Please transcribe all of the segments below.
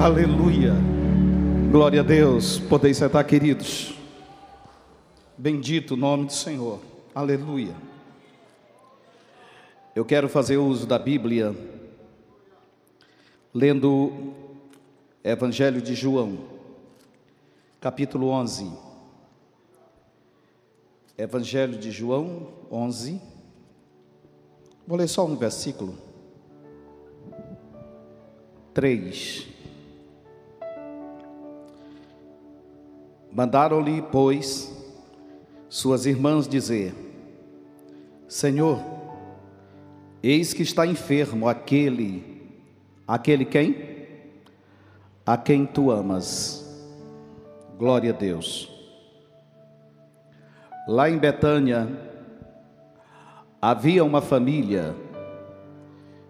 Aleluia. Glória a Deus. Podem sentar, queridos. Bendito o nome do Senhor. Aleluia. Eu quero fazer uso da Bíblia lendo Evangelho de João, capítulo 11. Evangelho de João 11. Vou ler só um versículo. 3. Mandaram-lhe, pois, suas irmãs dizer: Senhor, eis que está enfermo aquele, aquele quem? A quem tu amas. Glória a Deus. Lá em Betânia havia uma família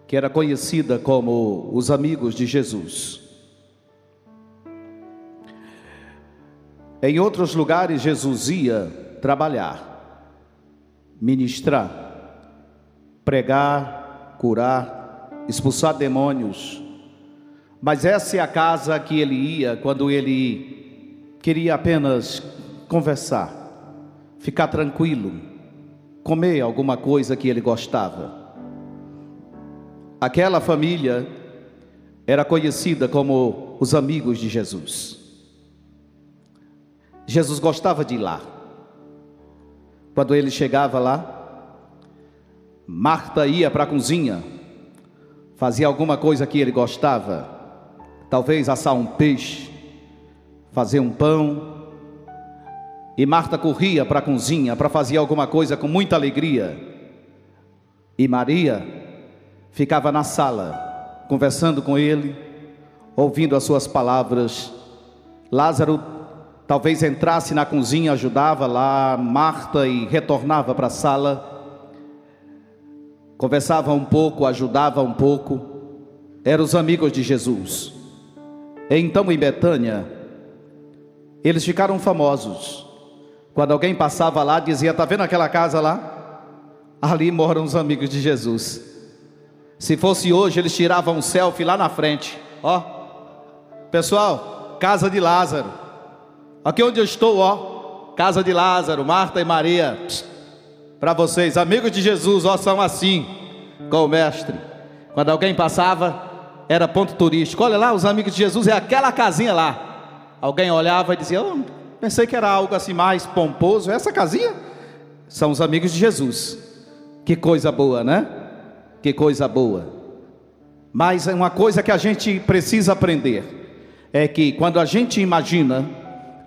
que era conhecida como os amigos de Jesus. Em outros lugares, Jesus ia trabalhar, ministrar, pregar, curar, expulsar demônios. Mas essa é a casa que ele ia quando ele queria apenas conversar, ficar tranquilo, comer alguma coisa que ele gostava. Aquela família era conhecida como os amigos de Jesus. Jesus gostava de ir lá. Quando ele chegava lá, Marta ia para a cozinha, fazia alguma coisa que ele gostava, talvez assar um peixe, fazer um pão, e Marta corria para a cozinha para fazer alguma coisa com muita alegria, e Maria ficava na sala, conversando com ele, ouvindo as suas palavras. Lázaro Talvez entrasse na cozinha, ajudava lá Marta e retornava para a sala. Conversava um pouco, ajudava um pouco. Eram os amigos de Jesus. Então em Betânia, eles ficaram famosos. Quando alguém passava lá, dizia: Está vendo aquela casa lá? Ali moram os amigos de Jesus. Se fosse hoje, eles tiravam um selfie lá na frente. Ó, pessoal, casa de Lázaro. Aqui onde eu estou, ó, casa de Lázaro, Marta e Maria. Para vocês, amigos de Jesus, ó, são assim com o mestre. Quando alguém passava, era ponto turístico. Olha lá, os amigos de Jesus é aquela casinha lá. Alguém olhava e dizia: oh, pensei que era algo assim mais pomposo. Essa casinha são os amigos de Jesus. Que coisa boa, né? Que coisa boa. Mas uma coisa que a gente precisa aprender é que quando a gente imagina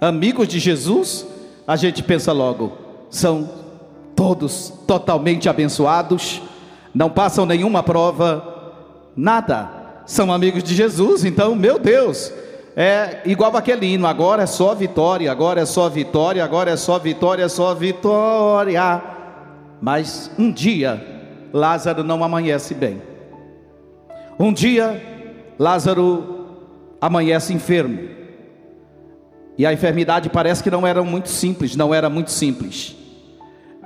amigos de Jesus, a gente pensa logo, são todos totalmente abençoados, não passam nenhuma prova, nada, são amigos de Jesus, então, meu Deus, é igual aquele hino, agora é só vitória, agora é só vitória, agora é só vitória, é só vitória. Mas um dia, Lázaro não amanhece bem. Um dia, Lázaro amanhece enfermo. E a enfermidade parece que não era muito simples, não era muito simples.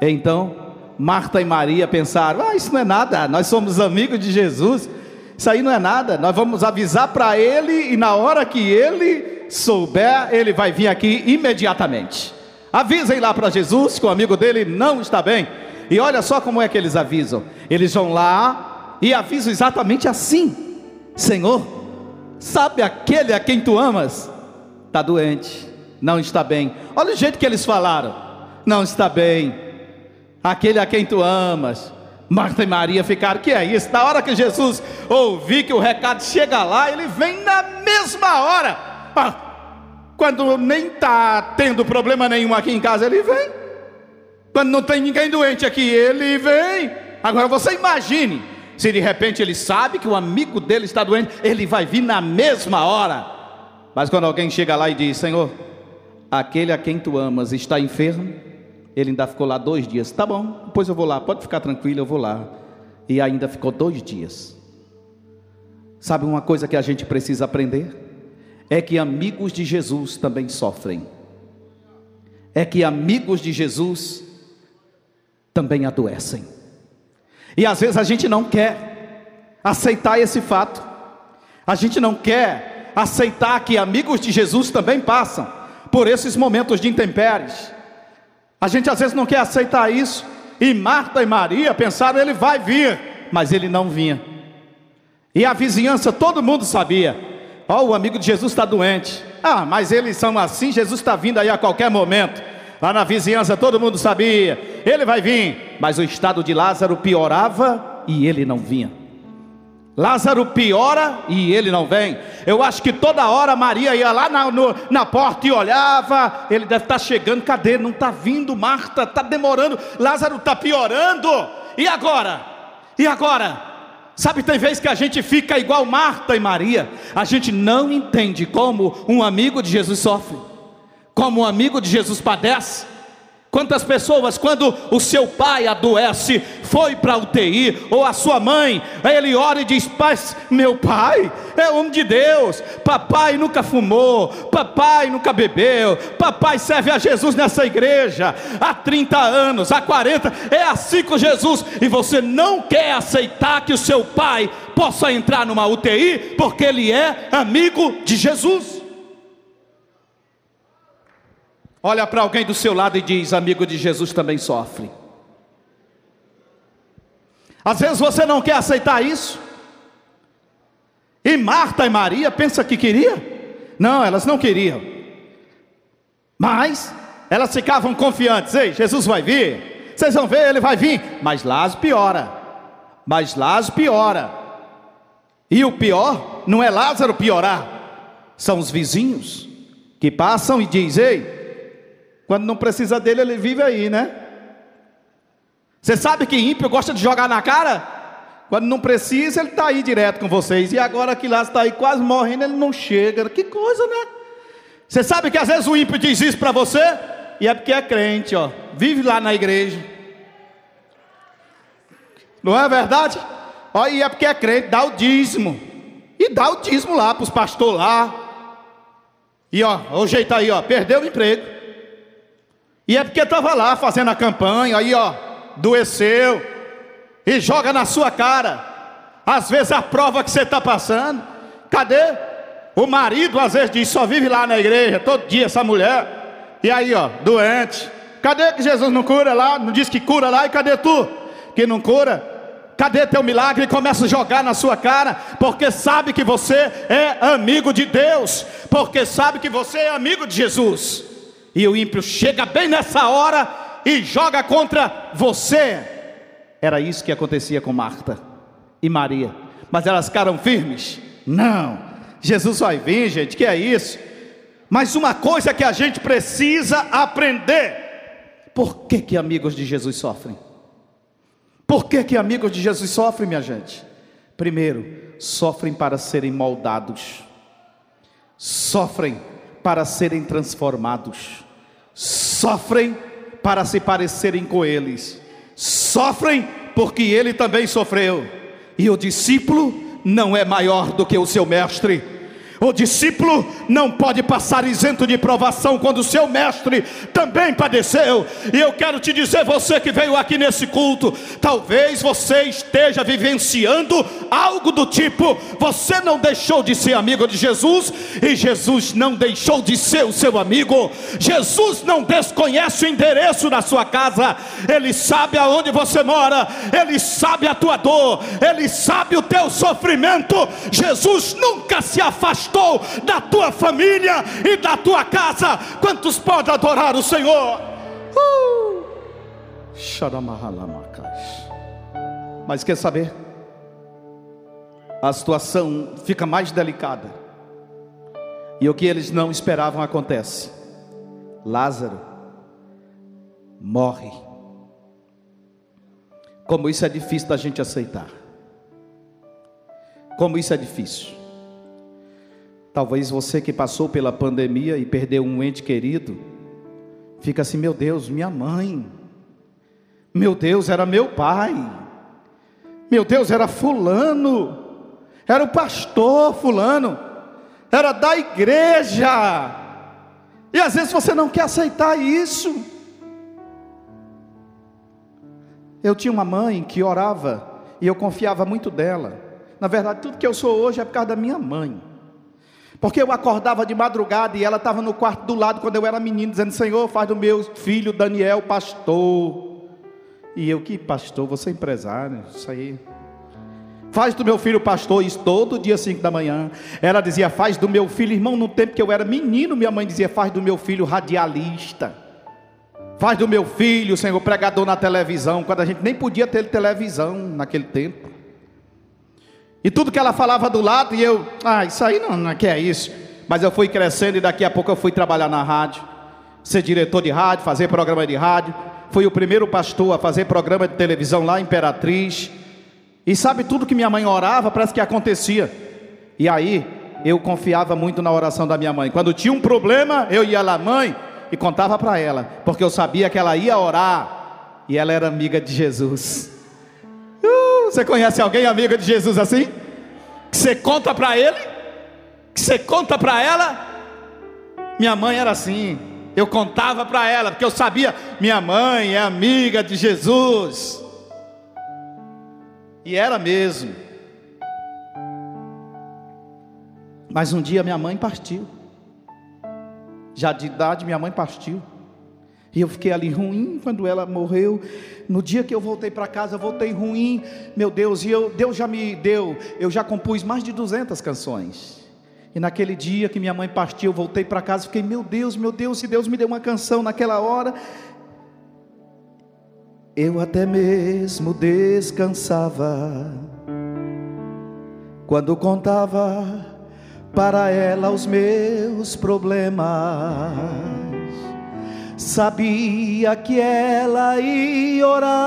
Então, Marta e Maria pensaram: ah, isso não é nada, nós somos amigos de Jesus, isso aí não é nada, nós vamos avisar para ele e na hora que ele souber, ele vai vir aqui imediatamente. Avisem lá para Jesus que o amigo dele não está bem. E olha só como é que eles avisam: eles vão lá e avisam exatamente assim: Senhor, sabe aquele a quem tu amas? Está doente, não está bem. Olha o jeito que eles falaram: não está bem. Aquele a quem tu amas. Marta e Maria ficaram, que é isso? Na hora que Jesus ouvir que o recado chega lá, ele vem na mesma hora. Quando nem está tendo problema nenhum aqui em casa, ele vem. Quando não tem ninguém doente aqui, ele vem. Agora você imagine, se de repente ele sabe que o amigo dele está doente, ele vai vir na mesma hora. Mas quando alguém chega lá e diz: Senhor, aquele a quem tu amas está enfermo, ele ainda ficou lá dois dias. Tá bom, depois eu vou lá, pode ficar tranquilo, eu vou lá. E ainda ficou dois dias. Sabe uma coisa que a gente precisa aprender? É que amigos de Jesus também sofrem. É que amigos de Jesus também adoecem. E às vezes a gente não quer aceitar esse fato. A gente não quer aceitar que amigos de Jesus também passam por esses momentos de intempéries. A gente às vezes não quer aceitar isso. E Marta e Maria pensaram, ele vai vir, mas ele não vinha. E a vizinhança, todo mundo sabia. Ó, oh, o amigo de Jesus está doente. Ah, mas eles são assim, Jesus está vindo aí a qualquer momento. Lá na vizinhança todo mundo sabia, ele vai vir. Mas o estado de Lázaro piorava e ele não vinha. Lázaro piora e ele não vem. Eu acho que toda hora Maria ia lá na, no, na porta e olhava. Ele deve estar tá chegando, cadê? Não está vindo, Marta, está demorando. Lázaro está piorando. E agora? E agora? Sabe, tem vezes que a gente fica igual Marta e Maria. A gente não entende como um amigo de Jesus sofre, como um amigo de Jesus padece. Quantas pessoas, quando o seu pai adoece, foi para a UTI, ou a sua mãe, ele ora e diz: Pai, meu pai é homem de Deus, papai nunca fumou, papai nunca bebeu, papai serve a Jesus nessa igreja há 30 anos, há 40, é assim com Jesus, e você não quer aceitar que o seu pai possa entrar numa UTI, porque ele é amigo de Jesus. Olha para alguém do seu lado e diz: amigo de Jesus também sofre. Às vezes você não quer aceitar isso. E Marta e Maria pensa que queria? Não, elas não queriam. Mas elas ficavam confiantes: ei, Jesus vai vir. Vocês vão ver, ele vai vir. Mas Lázaro piora. Mas Lázaro piora. E o pior não é Lázaro piorar, são os vizinhos que passam e dizem: ei, quando não precisa dele, ele vive aí, né? Você sabe que ímpio gosta de jogar na cara? Quando não precisa, ele está aí direto com vocês. E agora que lá está aí quase morrendo, ele não chega. Que coisa, né? Você sabe que às vezes o ímpio diz isso para você? E é porque é crente, ó. Vive lá na igreja. Não é verdade? Ó, e é porque é crente, dá o dízimo. E dá o dízimo lá para os pastores lá. E ó, o jeito aí, ó, perdeu o emprego. E é porque estava lá fazendo a campanha, aí ó, doeceu, e joga na sua cara. Às vezes a prova que você está passando, cadê? O marido às vezes diz, só vive lá na igreja, todo dia essa mulher. E aí ó, doente. Cadê que Jesus não cura lá? Não diz que cura lá, e cadê tu? Que não cura? Cadê teu milagre? Começa a jogar na sua cara, porque sabe que você é amigo de Deus, porque sabe que você é amigo de Jesus. E o ímpio chega bem nessa hora e joga contra você. Era isso que acontecia com Marta e Maria. Mas elas ficaram firmes. Não, Jesus vai vir, gente, que é isso? Mas uma coisa que a gente precisa aprender: por que, que amigos de Jesus sofrem? Por que, que amigos de Jesus sofrem, minha gente? Primeiro, sofrem para serem moldados, sofrem para serem transformados sofrem para se parecerem com eles, sofrem porque ele também sofreu, e o discípulo não é maior do que o seu mestre. O discípulo não pode passar isento de provação quando o seu mestre também padeceu. E eu quero te dizer, você que veio aqui nesse culto, talvez você esteja vivenciando algo do tipo: você não deixou de ser amigo de Jesus e Jesus não deixou de ser o seu amigo. Jesus não desconhece o endereço da sua casa, ele sabe aonde você mora, ele sabe a tua dor, ele sabe o teu sofrimento. Jesus nunca se afastou da tua família e da tua casa. Quantos podem adorar o Senhor? Uh! Mas quer saber? A situação fica mais delicada. E o que eles não esperavam acontece. Lázaro morre. Como isso é difícil da gente aceitar. Como isso é difícil. Talvez você que passou pela pandemia e perdeu um ente querido, fica assim: meu Deus, minha mãe, meu Deus, era meu pai, meu Deus, era Fulano, era o pastor Fulano, era da igreja, e às vezes você não quer aceitar isso. Eu tinha uma mãe que orava e eu confiava muito dela. Na verdade, tudo que eu sou hoje é por causa da minha mãe. Porque eu acordava de madrugada e ela estava no quarto do lado quando eu era menino, dizendo: Senhor, faz do meu filho Daniel pastor. E eu, que pastor? Você é empresário, isso aí. Faz do meu filho pastor, isso todo dia 5 da manhã. Ela dizia: Faz do meu filho, irmão, no tempo que eu era menino, minha mãe dizia: Faz do meu filho radialista. Faz do meu filho, Senhor, pregador na televisão, quando a gente nem podia ter televisão naquele tempo. E tudo que ela falava do lado, e eu, ah, isso aí não, não é que é isso. Mas eu fui crescendo e daqui a pouco eu fui trabalhar na rádio, ser diretor de rádio, fazer programa de rádio. Fui o primeiro pastor a fazer programa de televisão lá Imperatriz. E sabe tudo que minha mãe orava, parece que acontecia. E aí, eu confiava muito na oração da minha mãe. Quando tinha um problema, eu ia lá, mãe, e contava para ela, porque eu sabia que ela ia orar. E ela era amiga de Jesus. Você conhece alguém amiga de Jesus assim? Que você conta para ele? Que você conta para ela? Minha mãe era assim. Eu contava para ela, porque eu sabia, minha mãe é amiga de Jesus. E era mesmo. Mas um dia minha mãe partiu. Já de idade, minha mãe partiu. E eu fiquei ali ruim quando ela morreu. No dia que eu voltei para casa, eu voltei ruim. Meu Deus, e eu, Deus já me deu, eu já compus mais de 200 canções. E naquele dia que minha mãe partiu, eu voltei para casa, fiquei, meu Deus, meu Deus, se Deus me deu uma canção naquela hora, eu até mesmo descansava quando contava para ela os meus problemas. Sabia que ela ia orar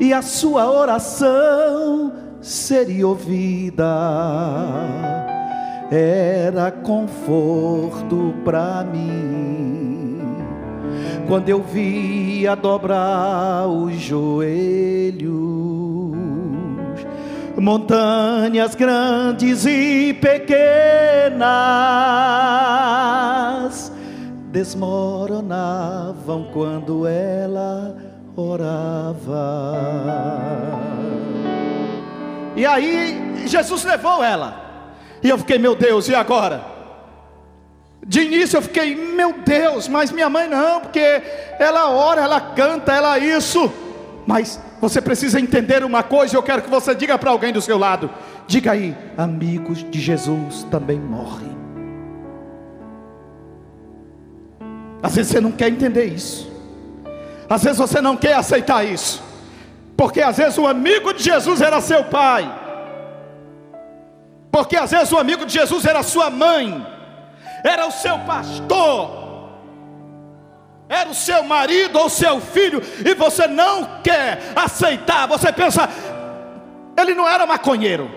e a sua oração seria ouvida. Era conforto para mim. Quando eu via dobrar os joelhos, montanhas grandes e pequenas desmoronavam quando ela orava. E aí Jesus levou ela. E eu fiquei, meu Deus, e agora? De início eu fiquei, meu Deus, mas minha mãe não, porque ela ora, ela canta, ela isso. Mas você precisa entender uma coisa, eu quero que você diga para alguém do seu lado: diga aí, amigos de Jesus também morrem. Às vezes você não quer entender isso, às vezes você não quer aceitar isso, porque às vezes o amigo de Jesus era seu pai, porque às vezes o amigo de Jesus era sua mãe, era o seu pastor, era o seu marido ou seu filho, e você não quer aceitar, você pensa, ele não era maconheiro,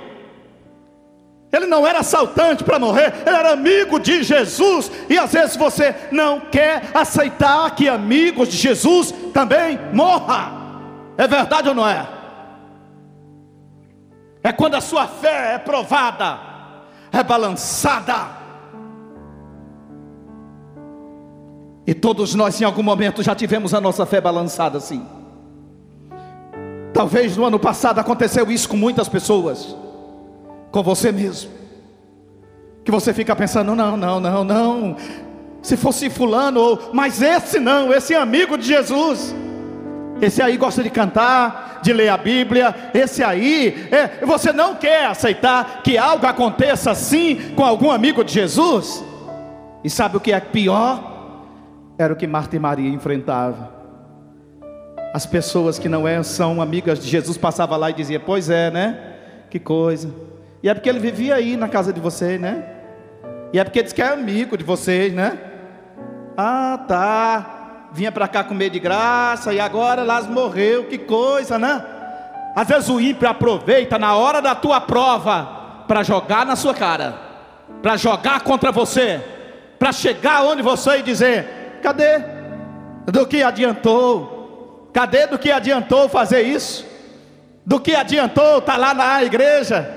ele não era assaltante para morrer, ele era amigo de Jesus, e às vezes você não quer aceitar que amigos de Jesus também morra, é verdade ou não é? É quando a sua fé é provada, é balançada, E todos nós, em algum momento, já tivemos a nossa fé balançada assim. Talvez no ano passado aconteceu isso com muitas pessoas, com você mesmo, que você fica pensando: não, não, não, não. Se fosse Fulano, ou, mas esse não, esse amigo de Jesus. Esse aí gosta de cantar, de ler a Bíblia. Esse aí, é, você não quer aceitar que algo aconteça assim com algum amigo de Jesus? E sabe o que é pior? Era o que Marta e Maria enfrentavam. As pessoas que não é, são amigas de Jesus passavam lá e diziam: Pois é, né? Que coisa. E é porque ele vivia aí na casa de vocês, né? E é porque diz que é amigo de vocês, né? Ah, tá. Vinha para cá comer de graça e agora Lázaro morreu. Que coisa, né? Às vezes o ímpio aproveita na hora da tua prova para jogar na sua cara, para jogar contra você, para chegar onde você e dizer: Cadê? Do que adiantou? Cadê do que adiantou fazer isso? Do que adiantou estar tá lá na igreja?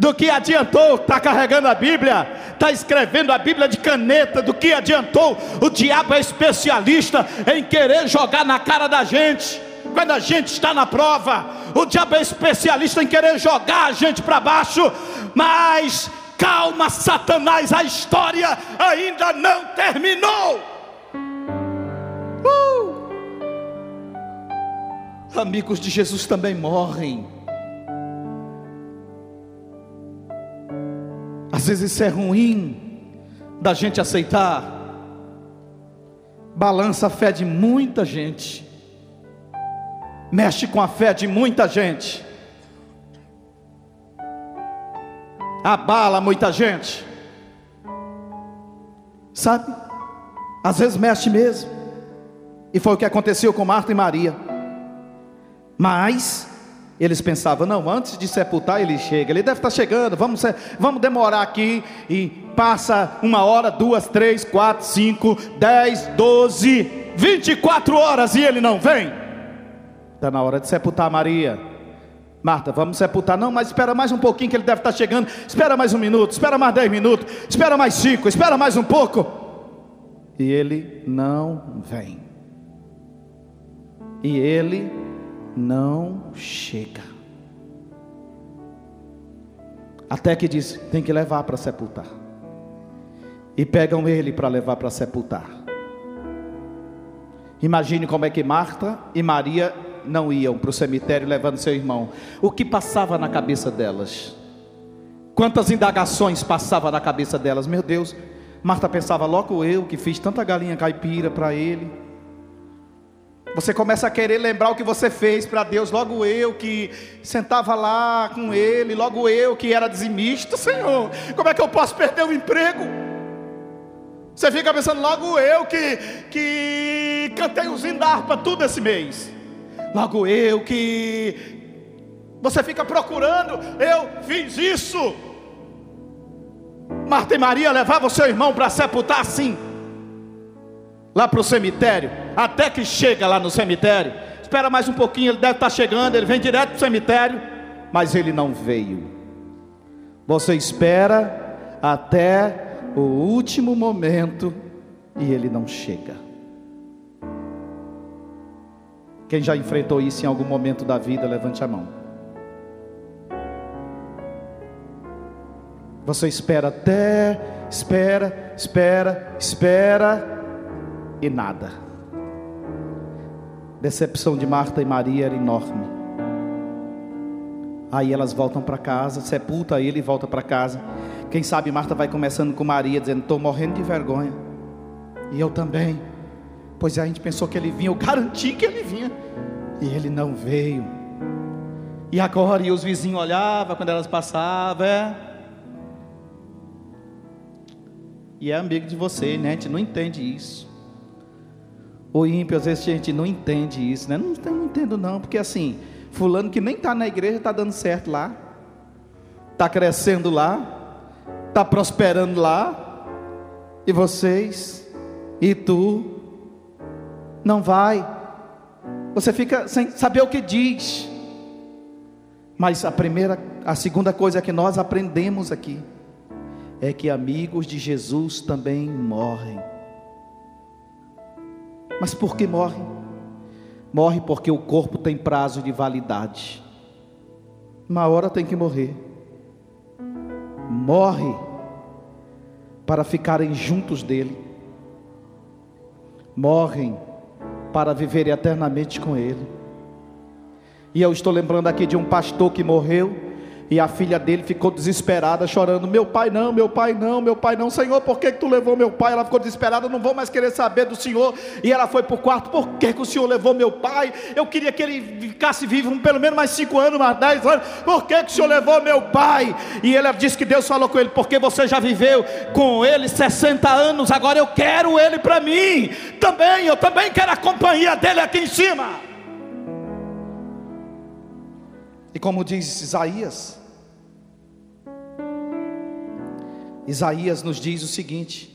Do que adiantou estar tá carregando a Bíblia? Está escrevendo a Bíblia de caneta? Do que adiantou? O diabo é especialista em querer jogar na cara da gente quando a gente está na prova, o diabo é especialista em querer jogar a gente para baixo, mas calma, Satanás, a história ainda não terminou. Uh! Amigos de Jesus também morrem. Às vezes isso é ruim da gente aceitar. Balança a fé de muita gente. Mexe com a fé de muita gente. Abala muita gente. Sabe? Às vezes mexe mesmo. E foi o que aconteceu com Marta e Maria. Mas eles pensavam, não, antes de sepultar ele chega, ele deve estar chegando, vamos, vamos demorar aqui e passa uma hora, duas, três, quatro, cinco, dez, doze, vinte e quatro horas e ele não vem. Está na hora de sepultar Maria. Marta, vamos sepultar. Não, mas espera mais um pouquinho que ele deve estar chegando. Espera mais um minuto, espera mais dez minutos, espera mais cinco, espera mais um pouco. E ele não vem. E ele não chega. Até que diz: tem que levar para sepultar. E pegam ele para levar para sepultar. Imagine como é que Marta e Maria não iam para o cemitério levando seu irmão. O que passava na cabeça delas? Quantas indagações passava na cabeça delas? Meu Deus, Marta pensava, logo eu que fiz tanta galinha caipira para ele. Você começa a querer lembrar o que você fez para Deus, logo eu que sentava lá com Ele, logo eu que era dizimista, Senhor, como é que eu posso perder o emprego? Você fica pensando, logo eu que, que cantei os da harpa tudo esse mês, logo eu que. Você fica procurando, eu fiz isso. Marta e Maria levavam seu irmão para sepultar assim lá para o cemitério, até que chega lá no cemitério. Espera mais um pouquinho, ele deve estar chegando, ele vem direto para cemitério, mas ele não veio. Você espera até o último momento e ele não chega. Quem já enfrentou isso em algum momento da vida, levante a mão. Você espera até, espera, espera, espera, e nada. Decepção de Marta e Maria era enorme. Aí elas voltam para casa, sepulta ele e volta para casa. Quem sabe Marta vai começando com Maria, dizendo: Estou morrendo de vergonha. E eu também. Pois a gente pensou que ele vinha, eu garanti que ele vinha. E ele não veio. E agora, e os vizinhos olhavam quando elas passavam, é. E é amigo de você, né? A gente não entende isso. O ímpio, às vezes a gente não entende isso, né? Não, não entendo não, porque assim, fulano que nem está na igreja está dando certo lá, está crescendo lá, está prosperando lá, e vocês, e tu, não vai. Você fica sem saber o que diz. Mas a primeira, a segunda coisa que nós aprendemos aqui é que amigos de Jesus também morrem. Mas por que morre? Morre porque o corpo tem prazo de validade. Uma hora tem que morrer. Morre para ficarem juntos dele. Morrem para viver eternamente com ele. E eu estou lembrando aqui de um pastor que morreu e a filha dele ficou desesperada, chorando: Meu pai não, meu pai não, meu pai não, Senhor, por que, que tu levou meu pai? Ela ficou desesperada, não vou mais querer saber do Senhor. E ela foi para o quarto: Por que, que o Senhor levou meu pai? Eu queria que ele ficasse vivo pelo menos mais cinco anos, mais dez anos. Por que, que o Senhor levou meu pai? E ele disse que Deus falou com ele: Porque você já viveu com ele 60 anos, agora eu quero ele para mim. Também, eu também quero a companhia dele aqui em cima. E como diz Isaías, Isaías nos diz o seguinte,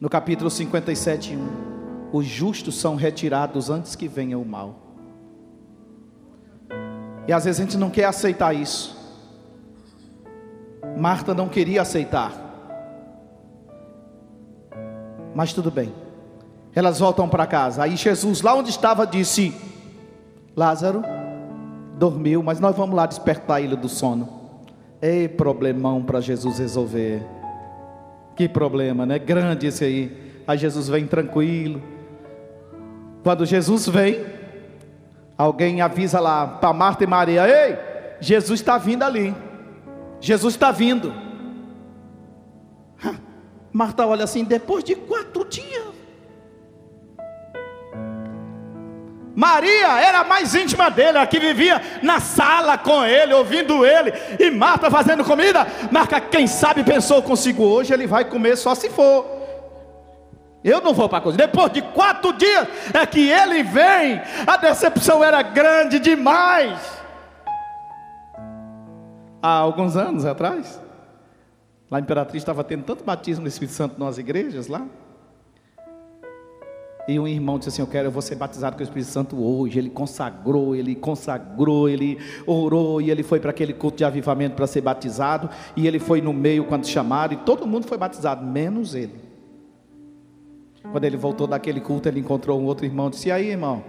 no capítulo 57, 1: Os justos são retirados antes que venha o mal. E às vezes a gente não quer aceitar isso. Marta não queria aceitar. Mas tudo bem. Elas voltam para casa. Aí Jesus, lá onde estava, disse: Lázaro dormiu, mas nós vamos lá despertar ele do sono. Ei, problemão para Jesus resolver. Que problema, né? Grande esse aí. Aí Jesus vem tranquilo. Quando Jesus vem, alguém avisa lá para Marta e Maria: Ei, Jesus está vindo ali. Jesus está vindo. Marta olha assim, depois de quatro dias. Maria era mais íntima dele, a que vivia na sala com ele, ouvindo ele, e Marta fazendo comida. Marca, quem sabe pensou consigo hoje, ele vai comer só se for. Eu não vou para a cozinha. Depois de quatro dias é que ele vem. A decepção era grande demais. Há alguns anos atrás, lá em Imperatriz estava tendo tanto batismo no Espírito Santo nas igrejas lá. E um irmão disse assim: Eu quero, eu vou ser batizado com o Espírito Santo hoje. Ele consagrou, ele consagrou, ele orou e ele foi para aquele culto de avivamento para ser batizado. E ele foi no meio quando chamaram, e todo mundo foi batizado, menos ele. Quando ele voltou daquele culto, ele encontrou um outro irmão e disse: E aí, irmão,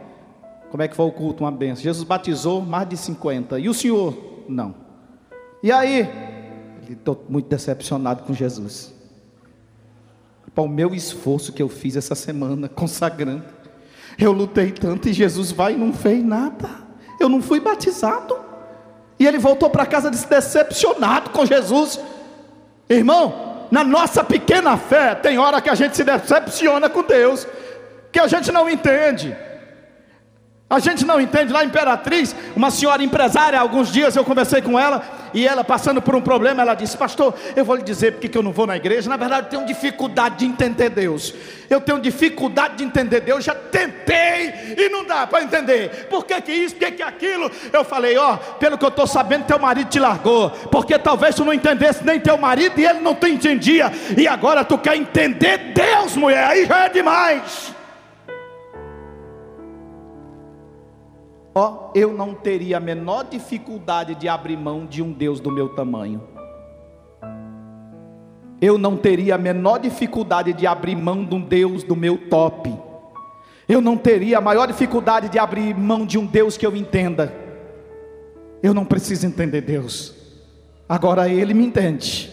como é que foi o culto? Uma benção. Jesus batizou mais de 50. E o senhor? Não. E aí? Ele estou muito decepcionado com Jesus para o meu esforço que eu fiz essa semana, consagrando. Eu lutei tanto e Jesus vai e não fez nada. Eu não fui batizado. E ele voltou para casa decepcionado com Jesus. Irmão, na nossa pequena fé, tem hora que a gente se decepciona com Deus, que a gente não entende. A gente não entende, lá Imperatriz, uma senhora empresária, alguns dias eu conversei com ela, e ela passando por um problema, ela disse: Pastor, eu vou lhe dizer porque que eu não vou na igreja. Na verdade, eu tenho dificuldade de entender Deus. Eu tenho dificuldade de entender Deus. Já tentei e não dá para entender. Por que, que isso, por que, que aquilo? Eu falei: Ó, oh, pelo que eu estou sabendo, teu marido te largou. Porque talvez tu não entendesse nem teu marido e ele não te entendia. E agora tu quer entender Deus, mulher. Aí já é demais. Ó, oh, eu não teria a menor dificuldade de abrir mão de um Deus do meu tamanho. Eu não teria a menor dificuldade de abrir mão de um Deus do meu top. Eu não teria a maior dificuldade de abrir mão de um Deus que eu entenda. Eu não preciso entender Deus. Agora Ele me entende.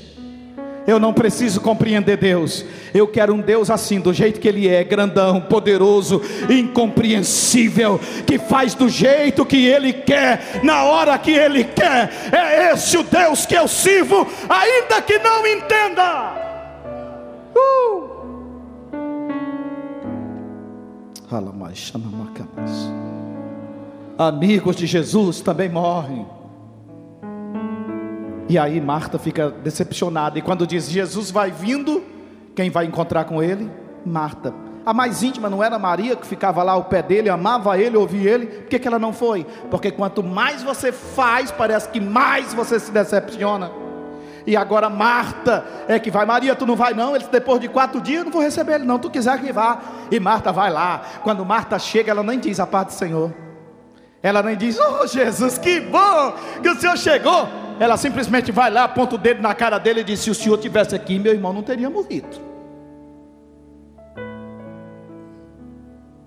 Eu não preciso compreender Deus. Eu quero um Deus assim, do jeito que Ele é, grandão, poderoso, incompreensível, que faz do jeito que Ele quer, na hora que Ele quer. É esse o Deus que eu sirvo, ainda que não entenda. Uh! Amigos de Jesus também morrem. E aí Marta fica decepcionada. E quando diz Jesus vai vindo, quem vai encontrar com ele? Marta. A mais íntima não era Maria, que ficava lá ao pé dele, amava ele, ouvia ele. Por que, que ela não foi? Porque quanto mais você faz, parece que mais você se decepciona. E agora Marta é que vai. Maria, tu não vai não? Ele depois de quatro dias eu não vou receber ele não. Tu quiser que vá. E Marta vai lá. Quando Marta chega, ela nem diz a paz do Senhor. Ela nem diz, oh Jesus, que bom que o Senhor chegou. Ela simplesmente vai lá, aponta o dedo na cara dele e diz: Se o senhor tivesse aqui, meu irmão não teria morrido.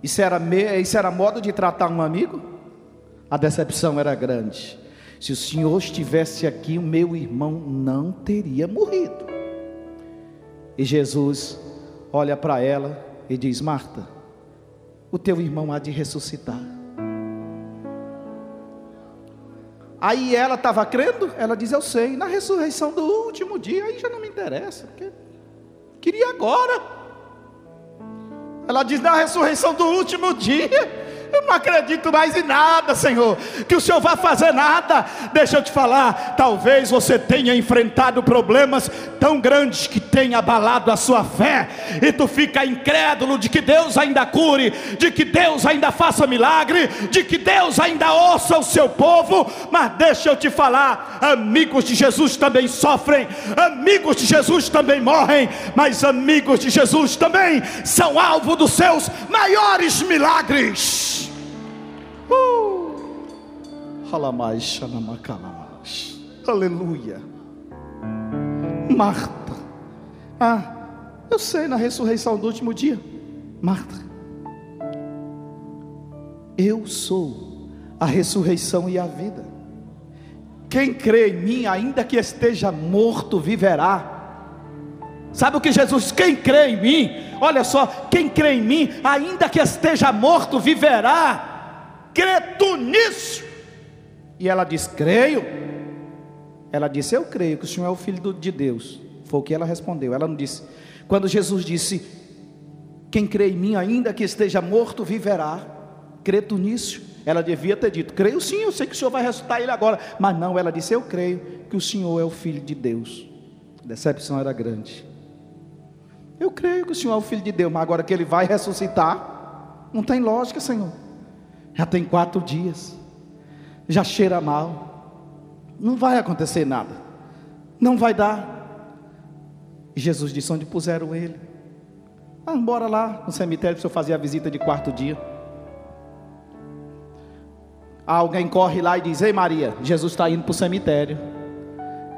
Isso era, isso era modo de tratar um amigo? A decepção era grande. Se o senhor estivesse aqui, o meu irmão não teria morrido. E Jesus olha para ela e diz: Marta, o teu irmão há de ressuscitar. Aí ela estava crendo, ela diz: Eu sei, na ressurreição do último dia, aí já não me interessa, porque queria agora. Ela diz: Na ressurreição do último dia. Eu não acredito mais em nada, Senhor, que o Senhor vai fazer nada. Deixa eu te falar, talvez você tenha enfrentado problemas tão grandes que tenha abalado a sua fé, e tu fica incrédulo de que Deus ainda cure, de que Deus ainda faça milagre, de que Deus ainda ouça o seu povo. Mas deixa eu te falar, amigos de Jesus também sofrem, amigos de Jesus também morrem, mas amigos de Jesus também são alvo dos seus maiores milagres. Uh! Aleluia. Marta. Ah, eu sei na ressurreição do último dia. Marta. Eu sou a ressurreição e a vida. Quem crê em mim, ainda que esteja morto, viverá. Sabe o que Jesus, quem crê em mim, olha só, quem crê em mim, ainda que esteja morto, viverá. Crê tu nisso? E ela diz: Creio. Ela disse: Eu creio que o Senhor é o Filho de Deus. Foi o que ela respondeu. Ela não disse. Quando Jesus disse: Quem crê em mim, ainda que esteja morto, viverá. Crê tu nisso? Ela devia ter dito: Creio sim, eu sei que o Senhor vai ressuscitar ele agora. Mas não, ela disse: Eu creio que o Senhor é o Filho de Deus. A decepção era grande. Eu creio que o Senhor é o Filho de Deus, mas agora que ele vai ressuscitar, não tem lógica, Senhor. Já tem quatro dias, já cheira mal, não vai acontecer nada, não vai dar. E Jesus disse: Onde puseram ele? Ah, bora lá no cemitério para eu fazer a visita de quarto dia. Alguém corre lá e diz: Ei Maria, Jesus está indo para o cemitério.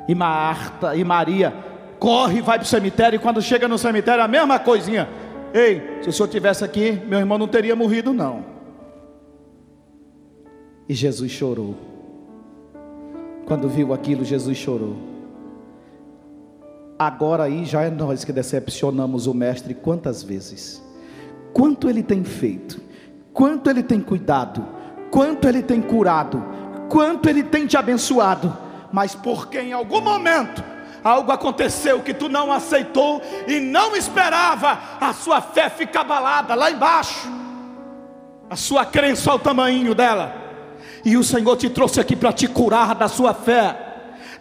E Marta e Maria corre e vai para o cemitério. E quando chega no cemitério, a mesma coisinha. Ei, se o senhor tivesse aqui, meu irmão não teria morrido, não. E Jesus chorou. Quando viu aquilo, Jesus chorou. Agora aí já é nós que decepcionamos o Mestre quantas vezes. Quanto ele tem feito, quanto ele tem cuidado, quanto ele tem curado, quanto ele tem te abençoado, mas porque em algum momento algo aconteceu que tu não aceitou e não esperava, a sua fé fica abalada lá embaixo, a sua crença ao tamanho dela, e o Senhor te trouxe aqui para te curar da sua fé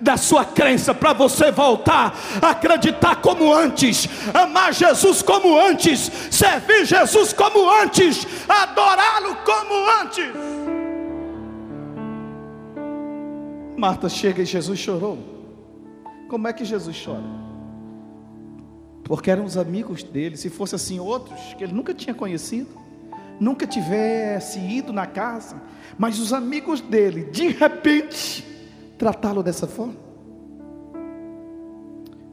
da sua crença, para você voltar a acreditar como antes, amar Jesus como antes, servir Jesus como antes, adorá-lo como antes. Marta chega e Jesus chorou. Como é que Jesus chora? Porque eram os amigos dele, se fosse assim outros que ele nunca tinha conhecido, nunca tivesse ido na casa, mas os amigos dele, de repente, tratá-lo dessa forma.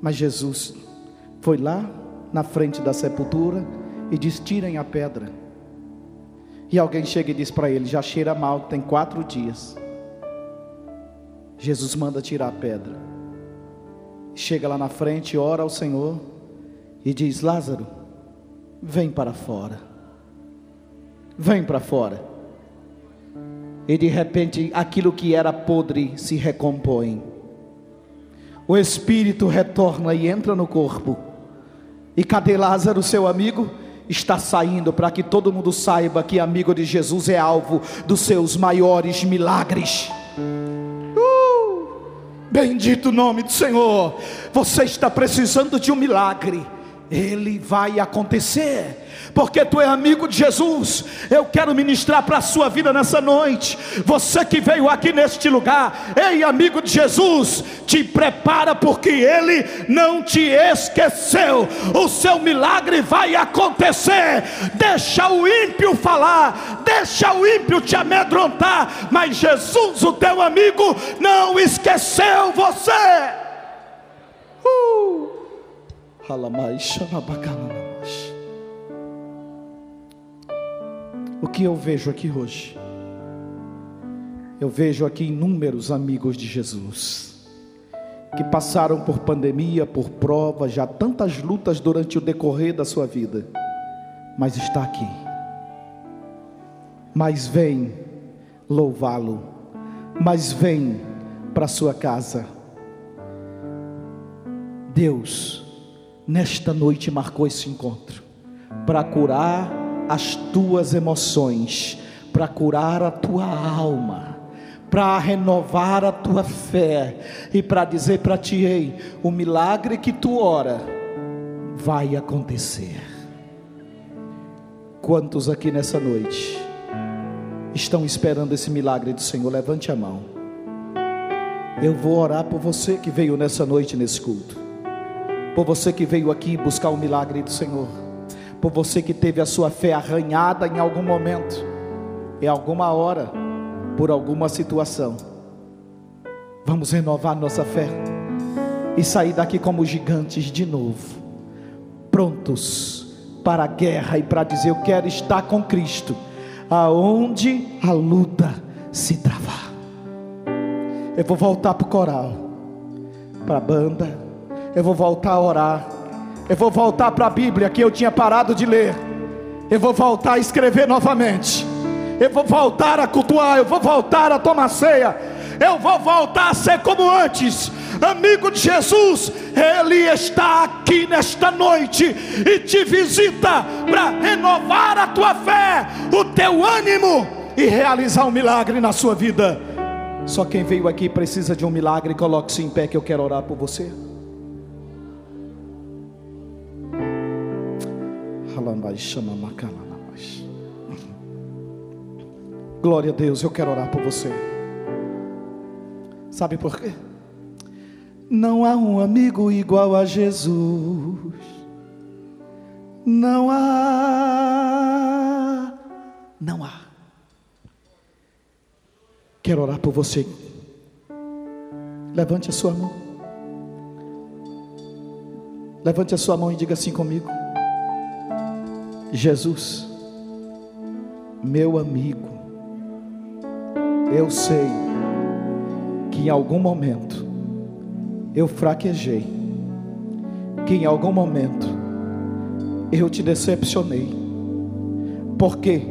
Mas Jesus foi lá na frente da sepultura e disse: Tirem a pedra. E alguém chega e diz para ele: Já cheira mal, tem quatro dias. Jesus manda tirar a pedra. Chega lá na frente, ora ao Senhor e diz: Lázaro, vem para fora. Vem para fora. E de repente aquilo que era podre se recompõe. O espírito retorna e entra no corpo. E cadê Lázaro, seu amigo? Está saindo para que todo mundo saiba que amigo de Jesus é alvo dos seus maiores milagres. Uh, bendito o nome do Senhor. Você está precisando de um milagre. Ele vai acontecer porque tu é amigo de Jesus. Eu quero ministrar para a sua vida nessa noite. Você que veio aqui neste lugar, ei, amigo de Jesus, te prepara, porque Ele não te esqueceu. O seu milagre vai acontecer. Deixa o ímpio falar, deixa o ímpio te amedrontar, mas Jesus, o teu amigo, não esqueceu você. Uh. O que eu vejo aqui hoje? Eu vejo aqui inúmeros amigos de Jesus que passaram por pandemia, por prova, já tantas lutas durante o decorrer da sua vida, mas está aqui. Mas vem louvá-lo, mas vem para sua casa. Deus, nesta noite marcou esse encontro para curar as tuas emoções, para curar a tua alma, para renovar a tua fé e para dizer para ti: ei, o milagre que tu ora vai acontecer. Quantos aqui nessa noite estão esperando esse milagre do Senhor? Levante a mão. Eu vou orar por você que veio nessa noite nesse culto, por você que veio aqui buscar o milagre do Senhor. Por você que teve a sua fé arranhada em algum momento, em alguma hora, por alguma situação. Vamos renovar nossa fé. E sair daqui como gigantes de novo, prontos para a guerra e para dizer: Eu quero estar com Cristo, aonde a luta se travar. Eu vou voltar para o coral, para a banda. Eu vou voltar a orar. Eu vou voltar para a Bíblia que eu tinha parado de ler. Eu vou voltar a escrever novamente. Eu vou voltar a cultuar. Eu vou voltar a tomar ceia. Eu vou voltar a ser como antes amigo de Jesus, Ele está aqui nesta noite e te visita para renovar a tua fé, o teu ânimo e realizar um milagre na sua vida. Só quem veio aqui precisa de um milagre, coloque-se em pé que eu quero orar por você. Glória a Deus, eu quero orar por você. Sabe por quê? Não há um amigo igual a Jesus. Não há. Não há. Quero orar por você. Levante a sua mão. Levante a sua mão e diga assim comigo: Jesus, meu amigo, eu sei que em algum momento eu fraquejei, que em algum momento eu te decepcionei, porque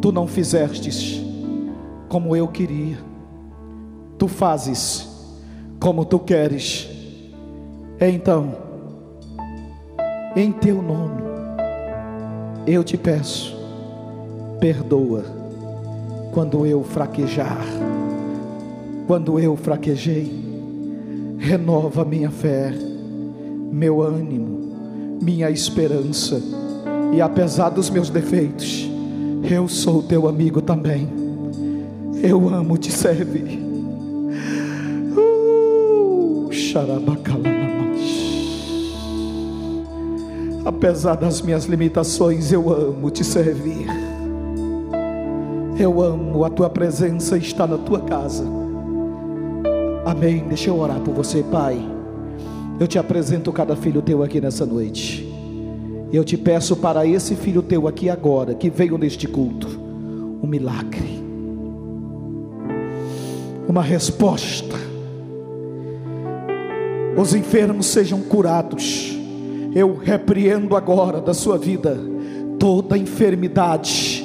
tu não fizestes como eu queria, tu fazes como tu queres, então, em teu nome, eu te peço, perdoa quando eu fraquejar, quando eu fraquejei renova minha fé, meu ânimo, minha esperança, e apesar dos meus defeitos, eu sou teu amigo também. Eu amo te servir. Uh, apesar das minhas limitações, eu amo te servir. Eu amo a tua presença estar na tua casa. Amém. Deixa eu orar por você, Pai. Eu te apresento cada filho teu aqui nessa noite. Eu te peço para esse filho teu aqui agora, que veio neste culto, um milagre, uma resposta. Os enfermos sejam curados. Eu repreendo agora da sua vida toda enfermidade,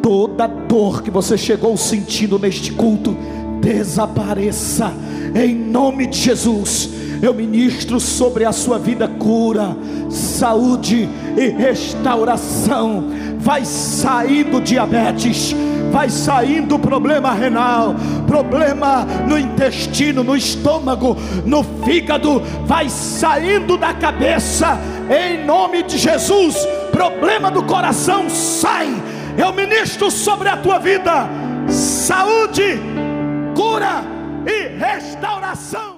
toda dor que você chegou sentindo neste culto desapareça em nome de Jesus. Eu ministro sobre a sua vida cura, saúde e restauração. Vai saindo diabetes, vai saindo problema renal, problema no intestino, no estômago, no fígado, vai saindo da cabeça, em nome de Jesus. Problema do coração sai. Eu ministro sobre a tua vida saúde cura e restauração.